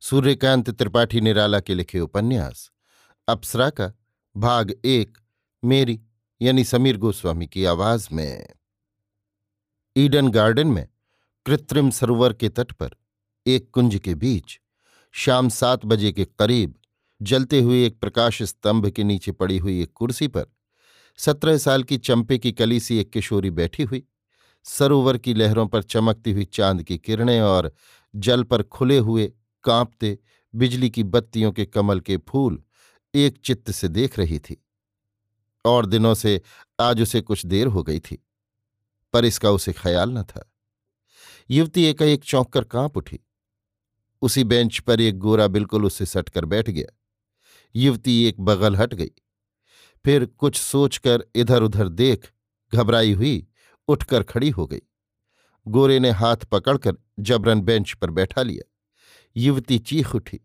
सूर्यकांत त्रिपाठी निराला के लिखे उपन्यास, अप्सरा का, भाग एक, मेरी, यानी समीर गोस्वामी की आवाज़ में। ईडन गार्डन में, कृत्रिम सरोवर के तट पर, एक कुंज के बीच, शाम सात बजे के करीब, जलते हुए एक प्रकाश स्तंभ के नीचे पड़ी हुई एक कुर्सी पर, सत्रह साल की चंपे की कली सी एक किशोरी बैठी हुई, सरोवर की लहरों पर चमकती हुई चाँद की किरणें और जल पर खुले हुए कांपते बिजली की बत्तियों के कमल के फूल एक चित्त से देख रही थी। और दिनों से आज उसे कुछ देर हो गई थी, पर इसका उसे ख्याल न था। युवती एकाएक चौंक कर काँप उठी। उसी बेंच पर एक गोरा बिल्कुल उससे सटकर बैठ गया। युवती एक बगल हट गई। फिर कुछ सोचकर इधर उधर देख, घबराई हुई, उठकर खड़ी हो गई। गोरे ने हाथ पकड़कर जबरन बेंच पर बैठा लिया। युवती चीख उठी।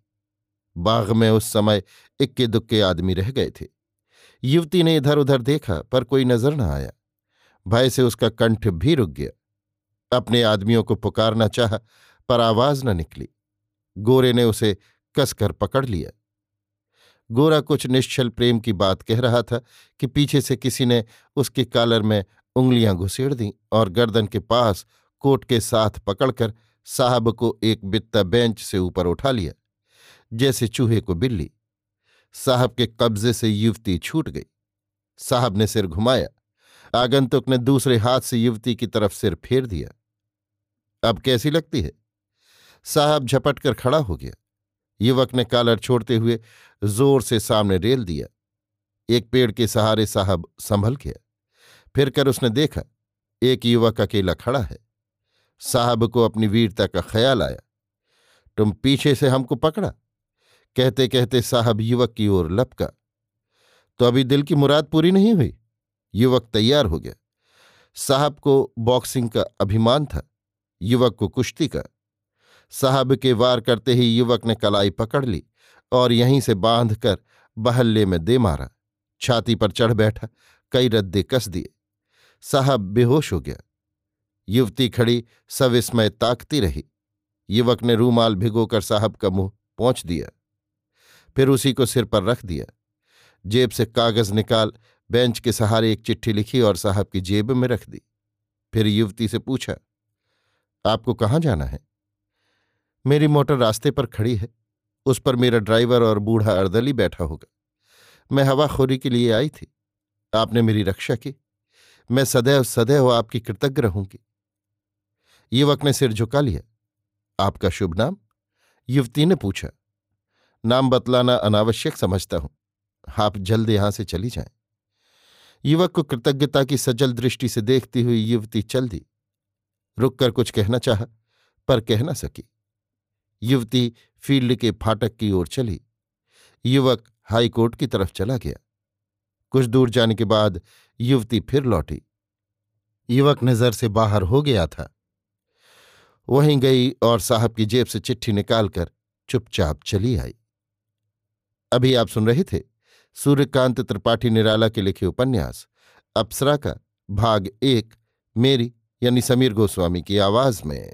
बाग में उस समय इक्के दुक्के आदमी रह गए थे। युवती ने इधर उधर देखा, पर कोई नज़र न आया। भय से उसका कंठ भी रुक गया। अपने आदमियों को पुकारना चाह, पर आवाज़ न निकली। गोरे ने उसे कसकर पकड़ लिया। गोरा कुछ निश्चल प्रेम की बात कह रहा था कि पीछे से किसी ने उसके कालर में उंगलियाँ घुसेड़ दी और गर्दन के पास कोट के साथ पकड़कर साहब को एक बित्ता बेंच से ऊपर उठा लिया, जैसे चूहे को बिल्ली। साहब के कब्जे से युवती छूट गई। साहब ने सिर घुमाया। आगंतुक ने दूसरे हाथ से युवती की तरफ़ सिर फेर दिया। अब कैसी लगती है? साहब झपट कर खड़ा हो गया। युवक ने कालर छोड़ते हुए ज़ोर से सामने रेल दिया। एक पेड़ के सहारे साहब संभल गया। फिर कर उसने देखा, एक युवक अकेला खड़ा है। साहब को अपनी वीरता का ख्याल आया। तुम पीछे से हमको पकड़ा। कहते कहते साहब युवक की ओर लपका। तो अभी दिल की मुराद पूरी नहीं हुई? युवक तैयार हो गया। साहब को बॉक्सिंग का अभिमान था। युवक को कुश्ती का। साहब के वार करते ही युवक ने कलाई पकड़ ली और यहीं से बाँध कर बहल्ले में दे मारा। छाती पर चढ़ बैठा, कई रद्दे कस दिए। साहब बेहोश हो गया। युवती खड़ी सविस्मय ताकती रही। युवक ने रूमाल भिगोकर साहब का मुँह पहुँच दिया। फिर उसी को सिर पर रख दिया। जेब से कागज़ निकाल, बेंच के सहारे एक चिट्ठी लिखी और साहब की जेब में रख दी। फिर युवती से पूछा, आपको कहाँ जाना है? मेरी मोटर रास्ते पर खड़ी है। उस पर मेरा ड्राइवर और बूढ़ा अर्दली बैठा होगा। मैं हवाखोरी के लिए आई थी। आपने मेरी रक्षा की। मैं सदैव सदैव आपकी कृतज्ञ रहूँगी। युवक ने सिर झुका लिया। आपका शुभ नाम? युवती ने पूछा। नाम बतलाना अनावश्यक समझता हूँ। आप जल्द यहाँ से चली जाएँ। युवक को कृतज्ञता की सजल दृष्टि से देखती हुई युवती चल दी। रुककर कुछ कहना चाहा, पर कह न सकी। युवती फ़ील्ड के फाटक की ओर चली। युवक हाईकोर्ट की तरफ़ चला गया। कुछ दूर जाने के बाद युवती फिर लौटी। युवक नज़र से बाहर हो गया था। वहीं गई और साहब की जेब से चिट्ठी निकालकर चुपचाप चली आई। अभी आप सुन रहे थे सूर्यकांत त्रिपाठी निराला के लिखे उपन्यास, अप्सरा का भाग एक, मेरी यानी समीर गोस्वामी की आवाज़ में।